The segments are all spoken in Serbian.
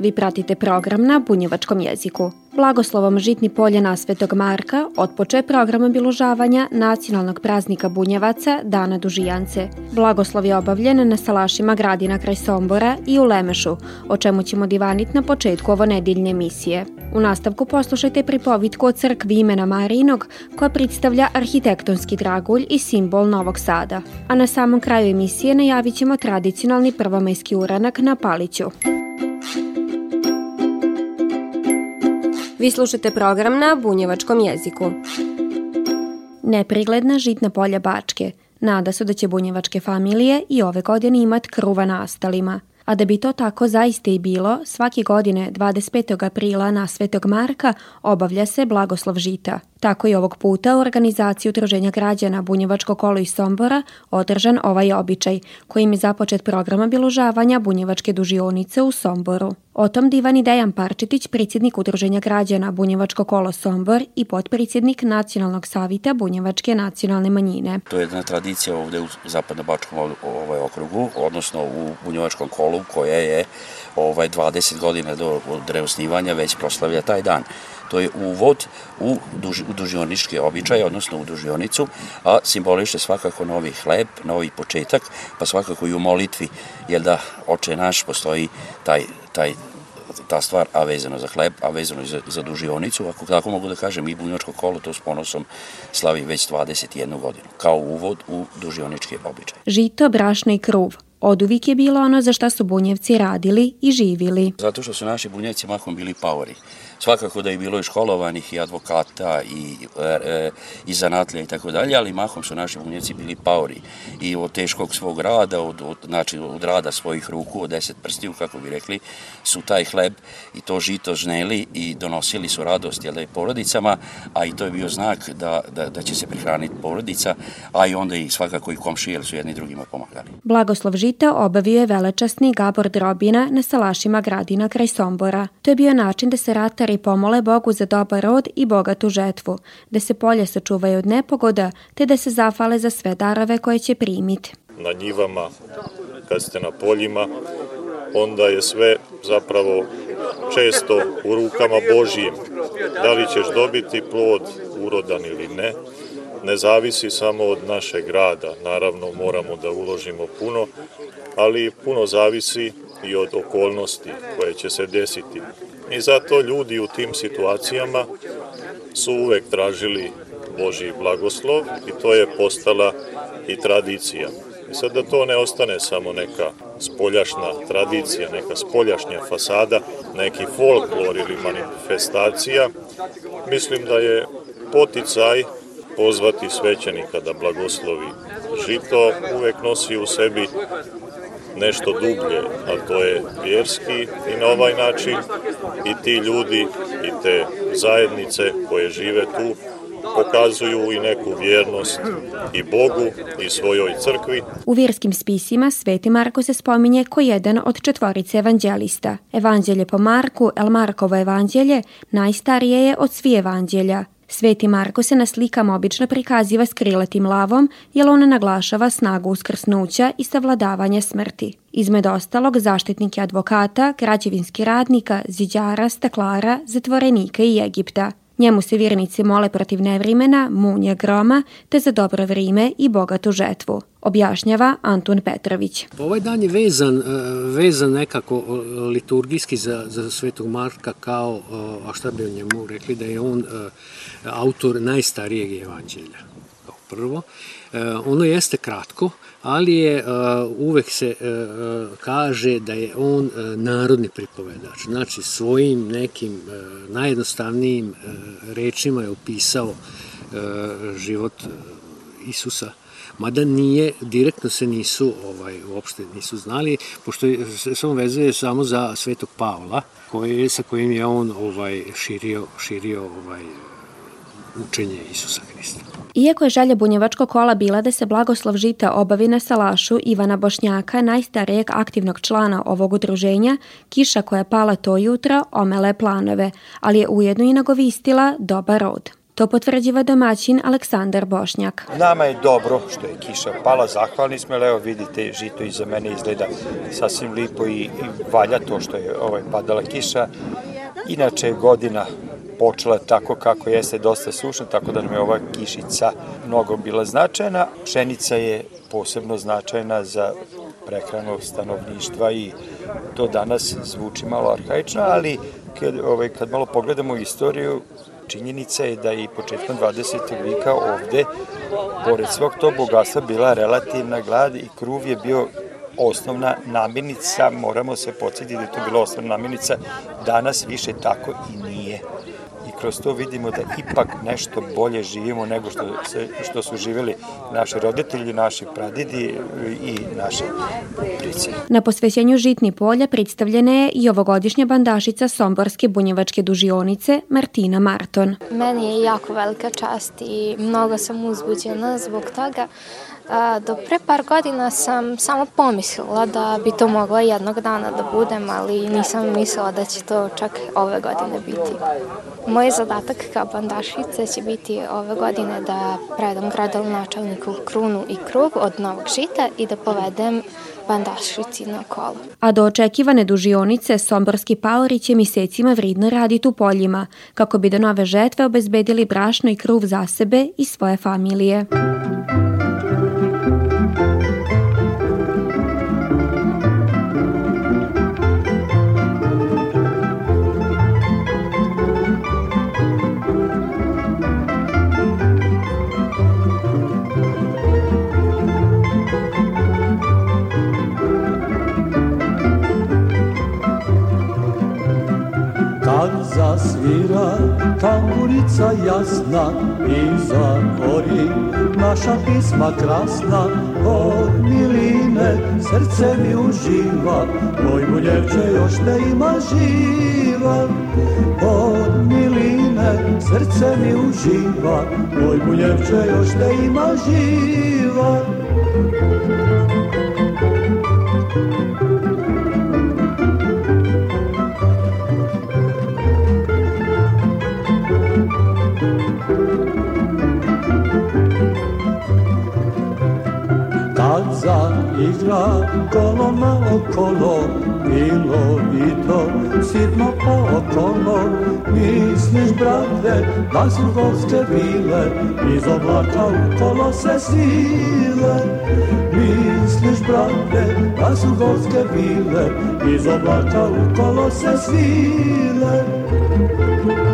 Vi pratite program na bunjevačkom jeziku. Blagoslovom Žitni polje na Svetog Marka otpoče program obilužavanja nacionalnog praznika Bunjevaca Dana Dužijance. Blagoslov je obavljen na salašima Gradina kraj Sombora i u Lemešu, o čemu ćemo divaniti na početku ovo nedeljne emisije. U nastavku poslušajte pripovitku o crkvi imena Marinog koja predstavlja arhitektonski dragulj i simbol Novog Sada. A na samom kraju emisije najavit ćemo tradicionalni prvomajski uranak na Paliću. Vi slušate program na bunjevačkom jeziku. Neprigledna žitna polja Bačke. Nada se da će bunjevačke familije i ove godine imat kruva na astalima. A da bi to tako zaista i bilo, svake godine 25. aprila na Svetog Marka obavlja se blagoslov žita. Tako i ovog puta u organizaciji Udruženja građana Bunjevačko kolo iz Sombora održan ovaj običaj, kojim je započet program obilužavanja Bunjevačke dužionice u Somboru. O tom divan Dejan Parčetić, predsjednik Udruženja građana Bunjevačko kolo Sombor i potpredsjednik Nacionalnog savita Bunjevačke nacionalne manjine. To je jedna tradicija ovde u Zapadno-Bačkom ovaj okrugu, odnosno u Bunjevačkom kolu koja je ovaj 20 godina do od reosnivanja već proslavlja taj dan. To je uvod u, duž, u dužionički običaj, odnosno u dužionicu, a simboliše svakako novi hleb, novi početak, pa svakako i u molitvi, jer da oče naš postoji taj, taj ta stvar, a vezano za hleb, a vezano za, za dužionicu, ako tako mogu da kažem, i bunjačko kolo to s ponosom slavi već 21 godinu, kao uvod u dužionički običaj. Žito, brašna i kruv. Od uvijek je bilo ono za šta su bunjevci radili i živili. Zato što su naši bunjevci mahom bili paori. Svakako da je bilo i školovanih i advokata i, e, i zanatlja i tako dalje, ali mahom su naši bunjevci bili paori i od teškog svog rada, od, od, znači od rada svojih ruku, od deset prstiju, kako bi rekli, su taj hleb i to žito žneli i donosili su radost jel da porodicama, a i to je bio znak da, da, da će se prihraniti porodica, a i onda i svakako i komšije, jer su jedni drugima pomagali. Blagoslov žita obavio je velečasni Gabor Drobina na salašima gradina kraj Sombora. To je bio način da se ratar i pomole Bogu za dobar rod i bogatu žetvu, da se polje sačuvaju od nepogoda, te da se zafale za sve darove koje će primiti. Na njivama, kad ste na poljima, onda je sve zapravo često u rukama Božijim. Da li ćeš dobiti plod urodan ili ne, ne zavisi samo od našeg rada. Naravno, moramo da uložimo puno, ali puno zavisi i od okolnosti koje će se desiti. I zato ljudi u tim situacijama su uvek tražili Boži blagoslov i to je postala i tradicija. I sad da to ne ostane samo neka spoljašna tradicija, neka spoljašnja fasada, neki folklor ili manifestacija, mislim da je poticaj pozvati svećenika da blagoslovi žito, uvek nosi u sebi nešto dublje, a to je vjerski i na ovaj način i ti ljudi i te zajednice koje žive tu pokazuju i neku vjernost i Bogu i svojoj crkvi. U vjerskim spisima Sveti Marko se spominje ko jedan od četvorice evanđelista. Evanđelje po Marku, El Markovo evanđelje, najstarije je od svi evanđelja. Sveti Marko se na slikama obično prikaziva s krilatim lavom, jer on naglašava snagu uskrsnuća i savladavanje smrti. Izmed ostalog, zaštitnik je advokata, građevinski radnika, ziđara, staklara, zatvorenika i Egipta. Njemu se vjernici mole protiv nevrimena, munje groma, te za dobro vrime i bogatu žetvu. Objašnjava Antun Petrović. Ovaj dan je vezan, e, vezan nekako e, liturgijski za, za Svetog Marka kao, e, a šta bi o njemu rekli, da je on autor najstarijeg evanđelja. Kao prvo. Ono jeste kratko, ali je uvek se kaže da je on narodni pripovedač. Znači svojim nekim najjednostavnijim rečima je opisao život Isusa mada nije, direktno se nisu, ovaj, uopšte nisu znali, pošto se on vezuje samo za Svetog Pavla, koji, sa kojim je on ovaj, širio, širio ovaj, učenje Isusa Hrista. Iako je želja bunjevačkog kola bila da se blagoslov žita obavi na salašu Ivana Bošnjaka, najstarijeg aktivnog člana ovog udruženja, kiša koja je pala to jutro omele planove, ali je ujedno i nagovistila dobar rod. To potvrđiva domaćin Aleksandar Bošnjak. Nama je dobro što je kiša pala, zahvalni smo, evo vidite, žito iza mene izgleda sasvim lipo i, i valja to što je ovaj, padala kiša. Inače je godina počela tako kako jeste dosta sušna, tako da nam je ova kišica mnogo bila značajna. Pšenica je posebno značajna za prehranu stanovništva i to danas zvuči malo arhaično, ali kad, ovaj, kad malo pogledamo istoriju, činjenica je da i početkom 20. vika ovde, pored svog tog bogatstva, bila relativna glad i kruv je bio osnovna namirnica, moramo se podsjetiti da je to bila osnovna namirnica, danas više tako i nije kroz to vidimo da ipak nešto bolje živimo nego što, se, što su živeli naši roditelji, naši pradidi i naše prici. Na posvećenju Žitni polja predstavljena je i ovogodišnja bandašica Somborske bunjevačke dužionice Martina Marton. Meni je jako velika čast i mnogo sam uzbuđena zbog toga. Do pre par godina sam samo pomislila da bi to mogla jednog dana da budem, ali nisam mislila da će to čak ove godine biti. Moj zadatak kao bandašice će biti ove godine da predam načalniku krunu i krug od Novog žita i da povedem bandašici na kolo. A do očekivane dužionice Somborski paori će mesecima vridno raditi u poljima, kako bi do nove žetve obezbedili brašno i kruv za sebe i svoje familije. Svira tamburica jasna i za gori naša pisma krasna od miline srce mi uživa. Moj muljevče još te ima živa. Od miline srce mi uživa. Moj muljevče još te ima živa igra koloma okolo Bilo i to sitno okolo Misliš, brate, da su gorske bile Iz oblaka u kolo se sile. Misliš, brate, da su gorske bile Iz oblaka u kolo se svile iz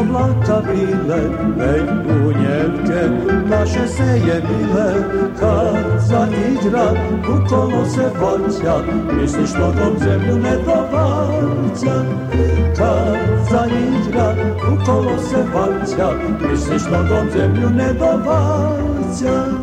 oblaka bile, već bunjevke naše se je bile, kad zaigra u kolo se vaća, misliš nogom zemlju ne dovaća. Kad zaigra u kolo se vaća, misliš nogom zemlju ne dovaća.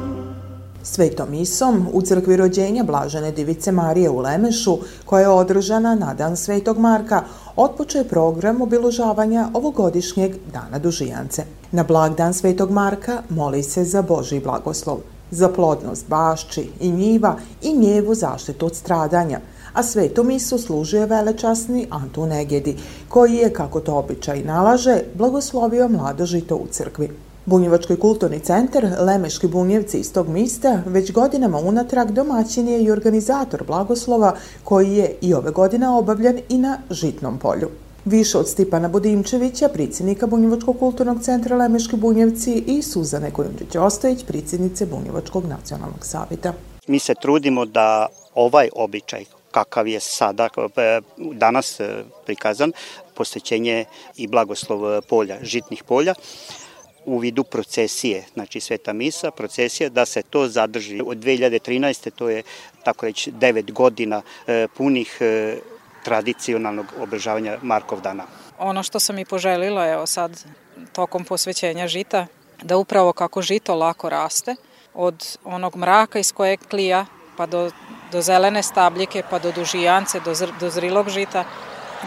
Svetom misom u crkvi rođenja Blažene Divice Marije u Lemešu, koja je održana na dan Svetog Marka, otpočeo je program obiložavanja ovogodišnjeg Dana Dužijance. Na blagdan Svetog Marka moli se za Boži blagoslov, za plodnost bašči i njiva i njevu zaštitu od stradanja, a svetu misu služuje velečasni Antun Egedi, koji je, kako to običaj nalaže, blagoslovio mlado žito u crkvi. Bunjevački kulturni centar Lemeški bunjevci iz tog mista već godinama unatrag domaćin je i organizator blagoslova koji je i ove godine obavljen i na Žitnom polju. Više od Stipana Budimčevića, predsjednika Bunjevačkog kulturnog centra Lemeški bunjevci i Suzane Kojundžić-Ostojić, predsjednice Bunjevačkog nacionalnog savjeta. Mi se trudimo da ovaj običaj kakav je sada, e, danas e, prikazan, posećenje i blagoslov polja, žitnih polja, u vidu procesije, znači Sveta Misa, procesija, da se to zadrži. Od 2013. to je, tako reći, 9 godina e, punih e, tradicionalnog obržavanja Markov dana. Ono što sam i poželila, evo sad, tokom posvećenja žita, da upravo kako žito lako raste, od onog mraka iz kojeg klija, pa do, do zelene stabljike, pa do dužijance, do, zr, do zrilog žita,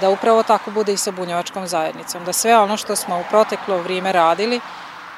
da upravo tako bude i sa bunjevačkom zajednicom. Da sve ono što smo u proteklo vrijeme radili,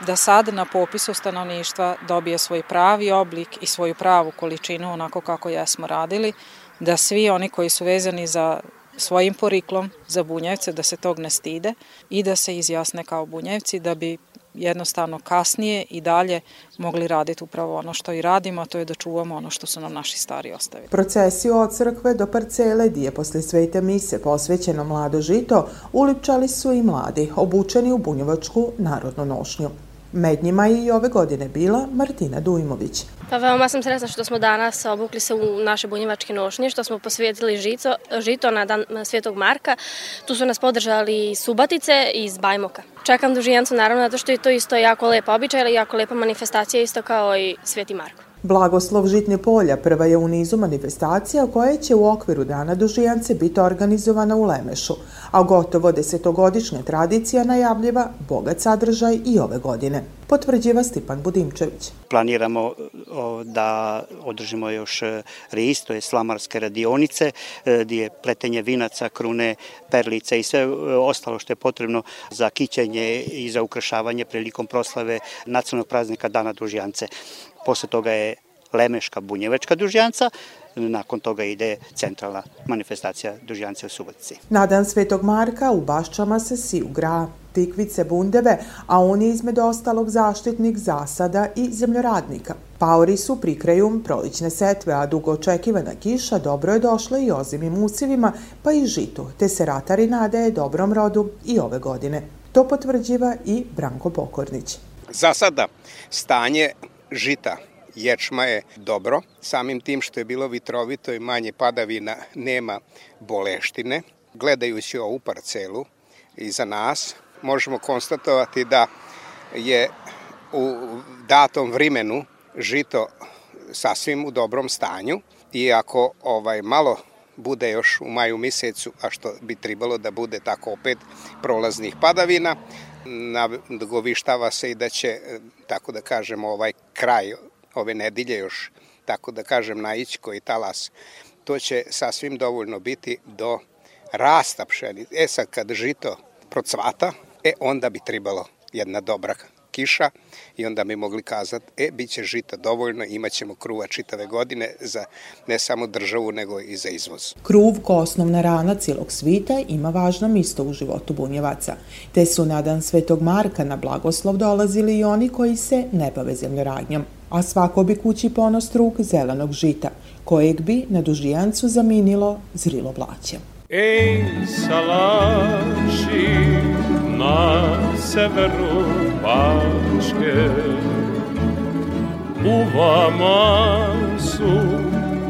da sad na popisu stanovništva dobije svoj pravi oblik i svoju pravu količinu onako kako jesmo radili, da svi oni koji su vezani za svojim poriklom za bunjevce, da se tog ne stide i da se izjasne kao bunjevci da bi jednostavno kasnije i dalje mogli raditi upravo ono što i radimo, a to je da čuvamo ono što su nam naši stari ostavili. Procesiju od crkve do parcele dije posle svete mise posvećeno mlado žito ulipčali su i mladi, obučeni u bunjevačku narodnu nošnju. Med njima je i ove godine bila Martina Dujmović. Pa veoma sam sretna što smo danas obukli se u naše bunjevačke nošnje, što smo posvetili žito, žito na dan Svetog Marka. Tu su nas podržali Subatice iz Bajmoka. Čekam dužijancu naravno zato što je to isto jako lepa običaj, ali jako lepa manifestacija isto kao i Sveti Marko. Blagoslov Žitnje polja prva je u nizu manifestacija koja će u okviru Dana Dužijance biti organizovana u Lemešu, a gotovo desetogodišnja tradicija najavljiva bogat sadržaj i ove godine. Potvrđiva Stipan Budimčević. Planiramo da održimo još e, RIS, to je slamarske radionice, e, gdje je pletenje vinaca, krune, perlice i sve e, ostalo što je potrebno za kićenje i za ukrašavanje prilikom proslave nacionalnog praznika Dana Dužijance. Posle toga je Lemeška bunjevačka dužjanca, nakon toga ide centralna manifestacija dužjance u Subotici. Na dan Svetog Marka u Baščama se si ugra tikvice bundeve, a on je izmed ostalog zaštitnik zasada i zemljoradnika. Paori su pri kraju prolične setve, a dugo očekivana kiša dobro je došla i ozimim usivima, pa i žitu, te se ratari nadaje dobrom rodu i ove godine. To potvrđiva i Branko Pokornić. Za sada stanje žita ječma je dobro, samim tim što je bilo vitrovito i manje padavina, nema boleštine. Gledajući ovu parcelu iza nas, možemo konstatovati da je u datom vrimenu žito sasvim u dobrom stanju i ako ovaj malo bude još u maju mesecu, a što bi trebalo da bude tako opet prolaznih padavina, nagovištava se i da će, tako da kažemo, ovaj kraj ove nedelje još, tako da kažem, naići koji talas. To će sasvim dovoljno biti do rasta pšenice. E sad, kad žito procvata, e onda bi trebalo jedna dobra kiša i onda bi mogli kazati, e, bit će žita dovoljno, imat ćemo kruva čitave godine za ne samo državu, nego i za izvoz. Kruv, ko osnovna rana cijelog svita, ima važno misto u životu bunjevaca. Te su na dan Svetog Marka na blagoslov dolazili i oni koji se ne bave zemljoradnjom a svako bi kući ponos truk zelenog žita, kojeg bi na dužijancu zaminilo zrilo blaće. Ej, salaši na severu Bačke, u vama su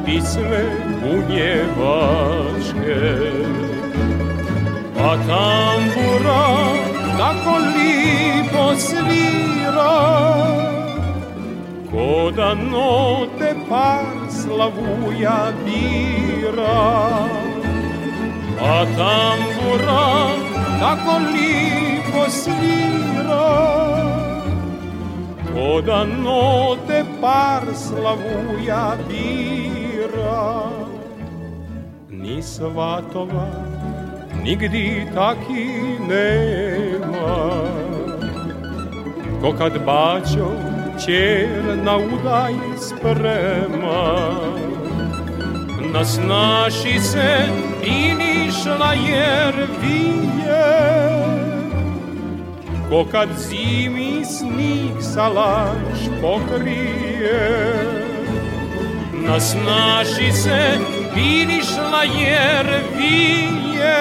pisme bunjevačke, a tambura tako lipo svira, Ko da note par slavuja bira A tambura tako lipo svira Ko da note par slavuja bira. Ni svatova nigdi taki nema. Ko kad bačo Ćer na udaj sprema Na snaši se i nišla jer vije Ko kad zimi snig salaš pokrije Na snaši se vinišla jer vije.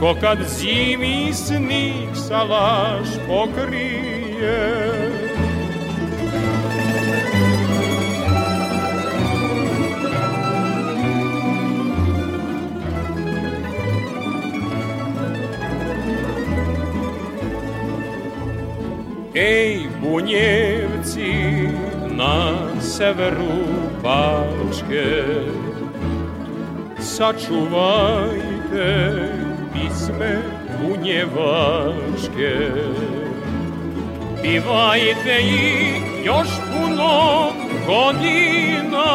Ko kad zimi snig salaš pokrije Ej, bunjevci na severu Bačke, sačuvajte pisme bunjevačke. Pivajte ih još puno godina,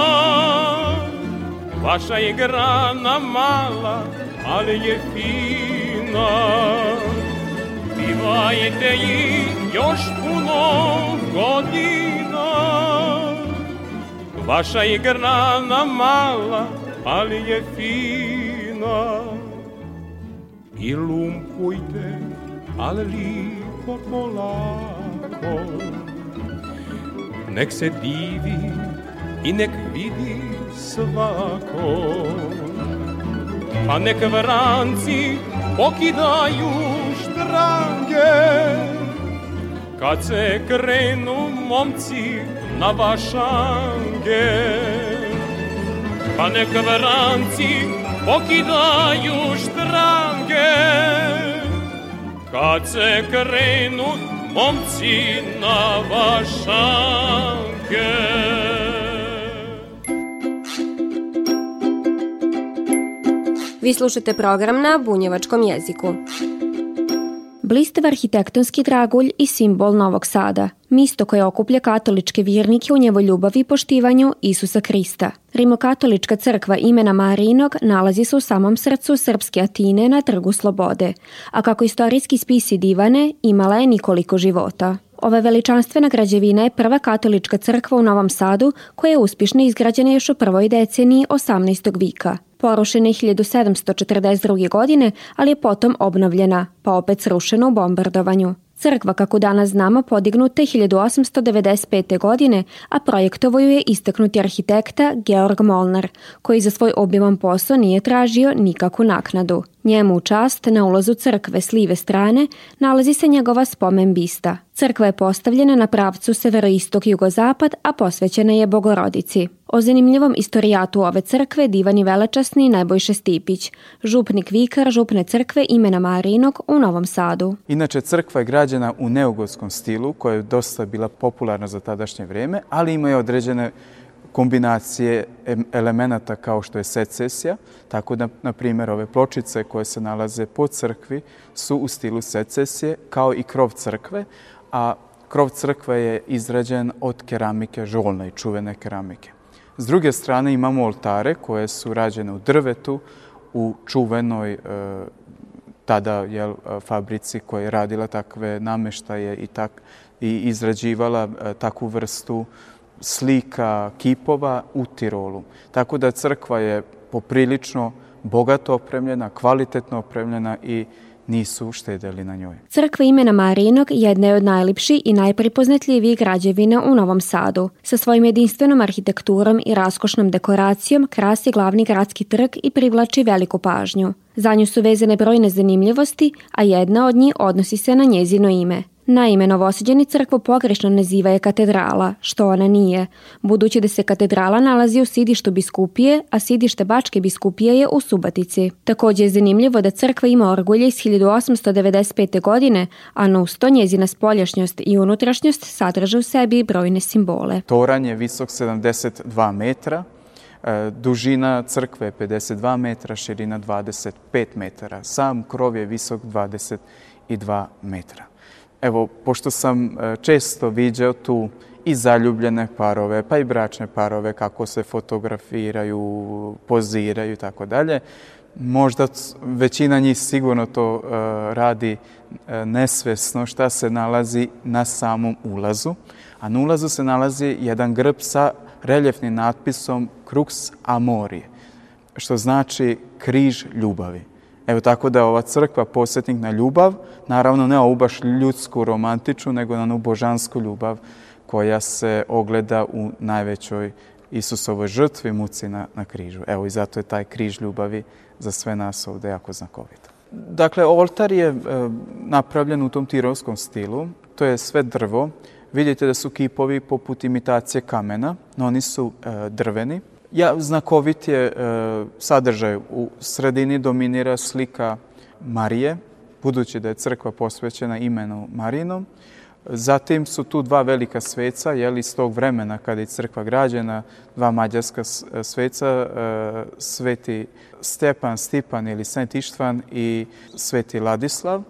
vaša je grana mala, ali je fina. Pivajte ih još puno godina, vaša je grana mala, ali je fina. I lumpujte, ali lipo polako, nek se divi i nek vidi svako. Pa nek vranci pokidaju štrange, kad se krenu momci na vašange. Pa nek vranci pokidaju štrange, kad se krenu momci na vašange. Vi slušate program na bunjevačkom jeziku. Blistav arhitektonski dragulj i simbol Novog Sada, misto koje okuplja katoličke vjernike u njevoj ljubavi i poštivanju Isusa Krista. Rimokatolička crkva imena Marinog nalazi se u samom srcu srpske Atine na Trgu Slobode, a kako istorijski spisi divane, imala je nikoliko života. Ova veličanstvena građevina je prva katolička crkva u Novom Sadu koja je uspješno izgrađena još u prvoj deceniji 18. vika. Porušena je 1742. godine, ali je potom obnovljena, pa opet srušena u bombardovanju. Crkva, kako danas znamo, podignuta je 1895. godine, a projektovo ju je istaknuti arhitekta Georg Molnar, koji za svoj obiman posao nije tražio nikakvu naknadu. Njemu u čast na ulazu crkve s live strane nalazi se njegova spomen bista. Crkva je postavljena na pravcu severoistok-jugozapad, a posvećena je Bogorodici. O zanimljivom istorijatu ove crkve divan i velečasni Nebojše Stipić, župnik vikar župne crkve imena Marinog u Novom Sadu. Inače, crkva je građena u neugotskom stilu, koja je dosta bila popularna za tadašnje vreme, ali ima je određene kombinacije elemenata kao što je secesija, tako da, na primjer, ove pločice koje se nalaze po crkvi su u stilu secesije, kao i krov crkve, a krov crkve je izrađen od keramike, žolne i čuvene keramike. S druge strane imamo oltare koje su rađene u drvetu, u čuvenoj e, tada jel, fabrici koja je radila takve nameštaje i, tak, i izrađivala e, takvu vrstu slika, kipova u Tirolu. Tako da crkva je poprilično bogato opremljena, kvalitetno opremljena i nisu štedeli na njoj. Crkva imena Marinog jedna je od najlipših i najpripoznatljivijih građevina u Novom Sadu. Sa svojim jedinstvenom arhitekturom i raskošnom dekoracijom krasi glavni gradski trg i privlači veliku pažnju. Za nju su vezane brojne zanimljivosti, a jedna od njih odnosi se na njezino ime. Naime, Novosađeni crkvu pogrešno naziva je katedrala, što ona nije, budući da se katedrala nalazi u sidištu biskupije, a sidište Bačke biskupije je u Subatici. Također je zanimljivo da crkva ima orgulje iz 1895. godine, a na usto njezina spoljašnjost i unutrašnjost sadrže u sebi brojne simbole. Toranj je visok 72 metra, e, dužina crkve je 52 metra, širina 25 metara. Sam krov je visok 22 metra. Evo, pošto sam e, često viđao tu i zaljubljene parove, pa i bračne parove, kako se fotografiraju, poziraju i tako dalje, možda većina njih sigurno to uh, radi uh, nesvesno šta se nalazi na samom ulazu. A na ulazu se nalazi jedan grb sa reljefnim natpisom Crux Amorije, što znači križ ljubavi. Evo tako da ova crkva posjetnik na ljubav, naravno ne ovu baš ljudsku, romantičnu, nego na onu božansku ljubav koja se ogleda u najvećoj Isusovoj žrtvi muci na, na križu. Evo i zato je taj križ ljubavi za sve nas ovde jako znakovit. Dakle, oltar je e, napravljen u tom tirolskom stilu. To je sve drvo. Vidite da su kipovi poput imitacije kamena, no oni su e, drveni. Ja, znakovit je e, sadržaj. U sredini dominira slika Marije, budući da je crkva posvećena imenu Marinom, Zatim su tu dva velika sveca, jel, iz tog vremena kada je crkva građena, dva mađarska sveca, sveti Stepan, Stipan ili Sveti Ištvan i sveti Ladislav.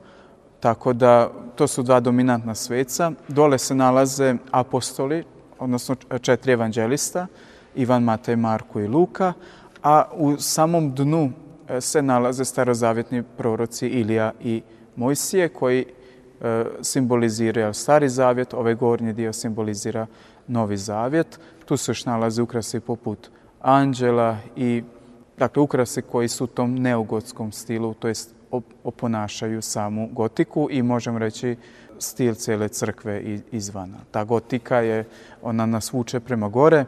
Tako da to su dva dominantna sveca. Dole se nalaze apostoli, odnosno četiri evanđelista, Ivan, Matej, Marko i Luka, a u samom dnu e, se nalaze starozavjetni proroci Ilija i Mojsije, koji e, simboliziraju stari zavjet, ovaj gornji dio simbolizira novi zavjet. Tu se još nalaze ukrasi poput anđela i dakle, ukrasi koji su u tom neogotskom stilu, to jest oponašaju samu gotiku i možemo reći stil cele crkve izvana. Ta gotika je, ona nas vuče prema gore.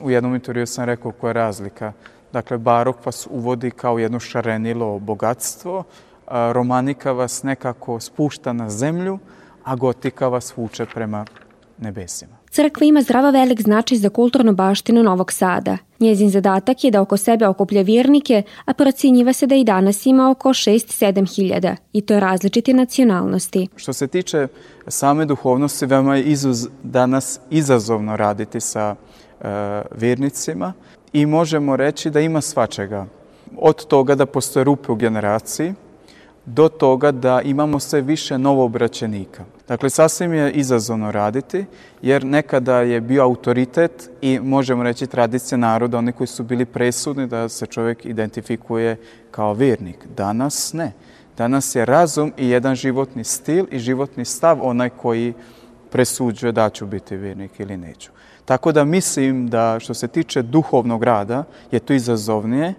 U jednom intervju sam rekao koja je razlika. Dakle, barok vas uvodi kao jedno šarenilo bogatstvo, romanika vas nekako spušta na zemlju, a gotika vas vuče prema nebesima. Crkva ima zdravo velik značaj za kulturnu baštinu Novog Sada. Njezin zadatak je da oko sebe okuplja vjernike, a procjenjiva se da i danas ima oko 6-7 hiljada, i to različite nacionalnosti. Što se tiče same duhovnosti, veoma je izuz, danas izazovno raditi sa e, vjernicima i možemo reći da ima svačega. Od toga da postoje rupe u generaciji, do toga da imamo sve više novoobraćenika. Dakle, sasvim je izazovno raditi, jer nekada je bio autoritet i možemo reći tradicija naroda, oni koji su bili presudni da se čovjek identifikuje kao vjernik. Danas ne. Danas je razum i jedan životni stil i životni stav onaj koji presuđuje da ću biti vjernik ili neću. Tako da mislim da što se tiče duhovnog rada je to izazovnije,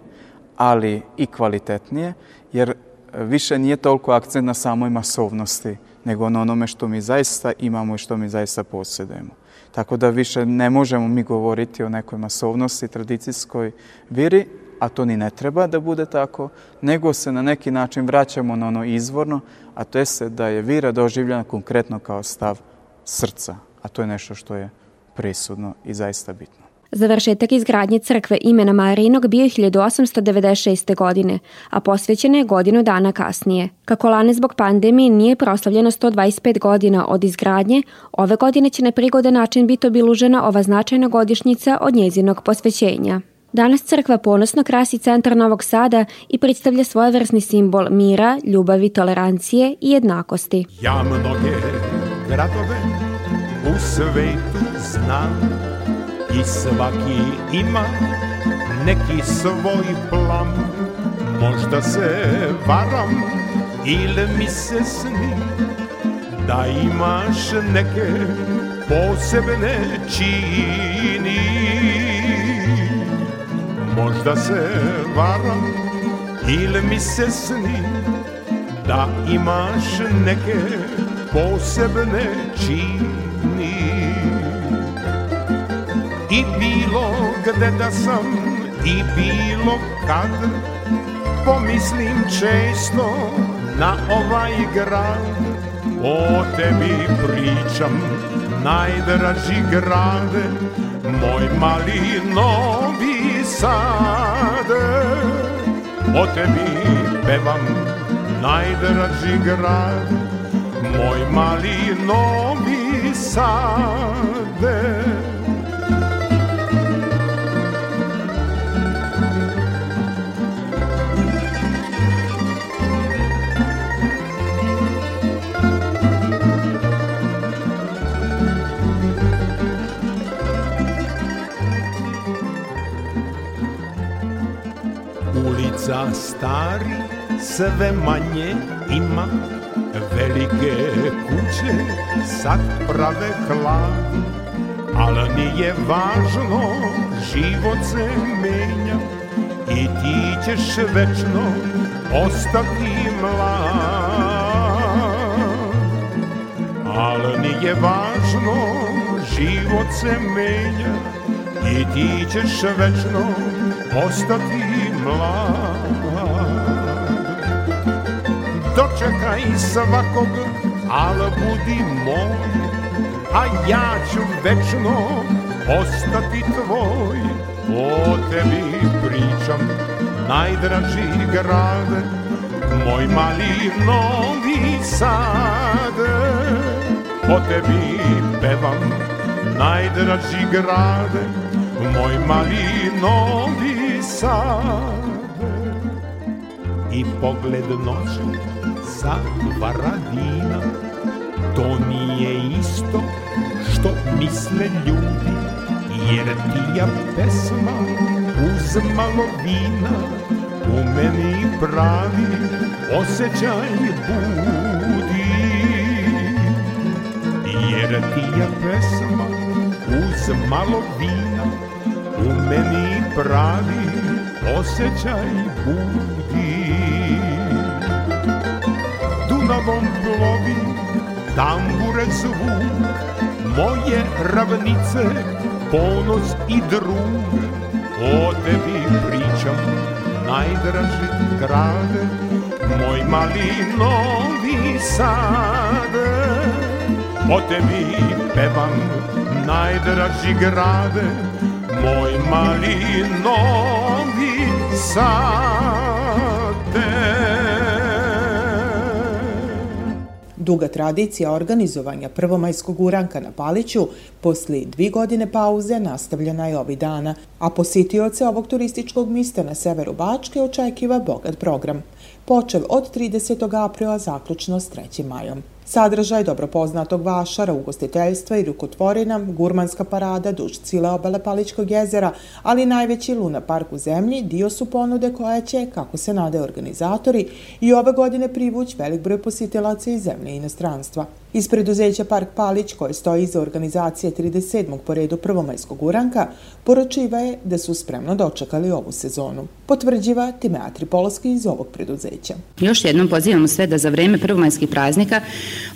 ali i kvalitetnije, jer više nije toliko akcent na samoj masovnosti, nego na onome što mi zaista imamo i što mi zaista posjedujemo. Tako da više ne možemo mi govoriti o nekoj masovnosti, tradicijskoj viri, a to ni ne treba da bude tako, nego se na neki način vraćamo na ono izvorno, a to je se da je vira doživljena konkretno kao stav srca, a to je nešto što je presudno i zaista bitno. Završetak izgradnje crkve imena Marinog bio je 1896. godine, a posvećena je godinu dana kasnije. Kako lane zbog pandemije nije proslavljeno 125 godina od izgradnje, ove godine će na prigodan način biti obilužena ova značajna godišnjica od njezinog posvećenja. Danas crkva ponosno krasi centar Novog Sada i predstavlja svojevrsni simbol mira, ljubavi, tolerancije i jednakosti. Ja mnoge gradove u svetu znam i svaki ima neki svoj plan. Možda se varam ili mi se sni Da imaš neke posebne čini. Možda se varam ili mi se sni Da imaš neke posebne čini I bilo gde da sam i bilo kad. Pomislim često na ovaj grad. O tebi pričam, najdraži grade Moj mali novi sad. O tebi pevam, najdraži grad Moj mali novi sade Za stari sve manje ima Velike kuće sad prave hlad Ali nije važno, život se menja I ti ćeš večno ostati mlad Ali nije važno, život se menja I ti ćeš večno ostati mlad. Dočekaj svakog, al budi moj A ja ću večno ostati tvoj. O tebi pričam, najdraži grad Moj mali novi sad. O tebi pevam najdraži grade, moj mali novi sad. I pogled noću sa Varadina, to nije isto što misle ljudi, jer tija pesma uz malo vina u meni pravi osjećaj budi. Jer tija pesma uz malo vina u meni pravi osjećaj budi. Dunavom plovi tambure zvuk, moje ravnice, ponos i drug, o tebi pričam, najdraži grade, moj mali novi sad. O tebi pevam, najdraži grade, moj mali novi sad. Duga tradicija organizovanja prvomajskog uranka na Paliću posle dvi godine pauze nastavljena je ovih dana, a posjetioce ovog turističkog mista na severu Bačke očekiva bogat program, počev od 30. aprila zaključno s 3. majom. Sadržaj dobro poznatog vašara, ugostiteljstva i rukotvorina, gurmanska parada duž cile obale Paličkog jezera, ali najveći luna park u zemlji dio su ponude koja će, kako se nade organizatori, i ove godine privuć velik broj posjetilaca iz zemlje i inostranstva. Iz preduzeća Park Palić, koje stoji iza organizacije 37. po redu prvomajskog uranka, poročiva je da su spremno dočekali ovu sezonu. Potvrđiva Timea Tripolski iz ovog preduzeća. Još jednom pozivamo sve da za vreme prvomajskih praznika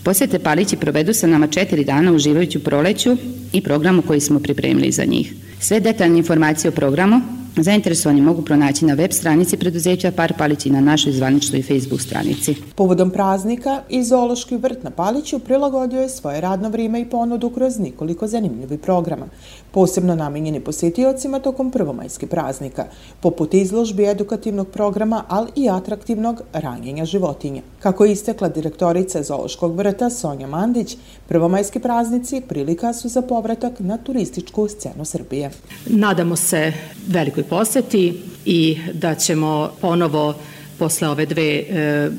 posjete Palić i provedu sa nama četiri dana uživajući u proleću i programu koji smo pripremili za njih. Sve detaljne informacije o programu Zainteresovani mogu pronaći na web stranici preduzeća Par Palić i na našoj zvaničnoj Facebook stranici. Povodom praznika i Zoološki vrt na Paliću prilagodio je svoje radno vrijeme i ponudu kroz nikoliko zanimljivih programa, posebno namenjeni posjetiocima tokom prvomajske praznika, poput izložbi edukativnog programa, ali i atraktivnog ranjenja životinja. Kako je istekla direktorica Zoološkog vrta Sonja Mandić, prvomajski praznici prilika su za povratak na turističku scenu Srbije. Nadamo se velikoj poseti i da ćemo ponovo posle ove dve e,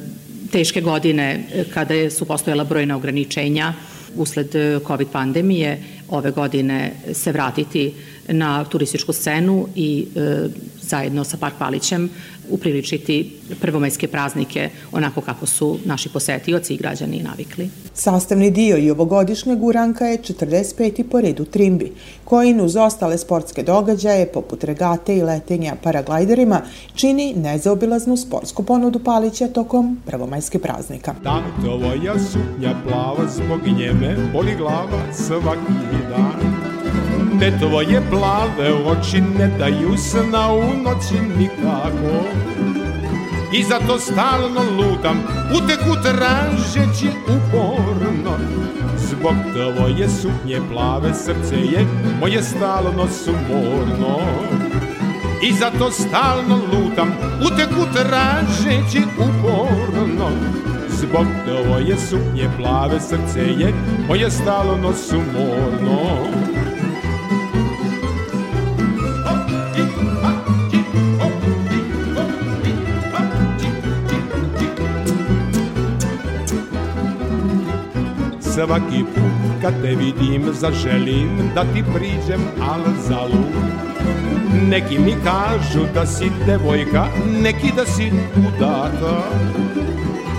teške godine e, kada su postojala brojna ograničenja usled e, COVID pandemije ove godine se vratiti na turističku scenu i e, zajedno sa Park Palićem upriličiti prvomajske praznike onako kako su naši posetioci i građani navikli. Sastavni dio i ovogodišnjeg uranka je 45. po redu Trimbi, koji uz ostale sportske događaje, poput regate i letenja paraglajderima, čini nezaobilaznu sportsku ponudu Palića tokom prvomajske praznika. Tantovoja suknja plava zbog njeme, boli glava svaki dan. Te tvoje plave oči ne daju sna u noći nikako I zato stalno lutam, uteku tražeći uporno Zbog tvoje suknje plave srce je moje stalno sumorno I zato stalno lutam, uteku tražeći uporno Zbog tvoje suknje plave srce je moje stalno sumorno Svaki put kad te vidim zaželim da ti priđem al zalud Neki mi kažu da si devojka, neki da si udata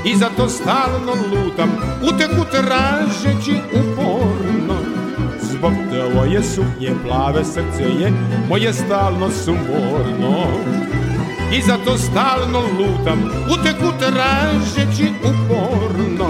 I zato stalno lutam, uteku tražeći uporno. Zbog tvoje suknje plave srce je moje stalno sumorno. I zato stalno lutam, uteku tražeći uporno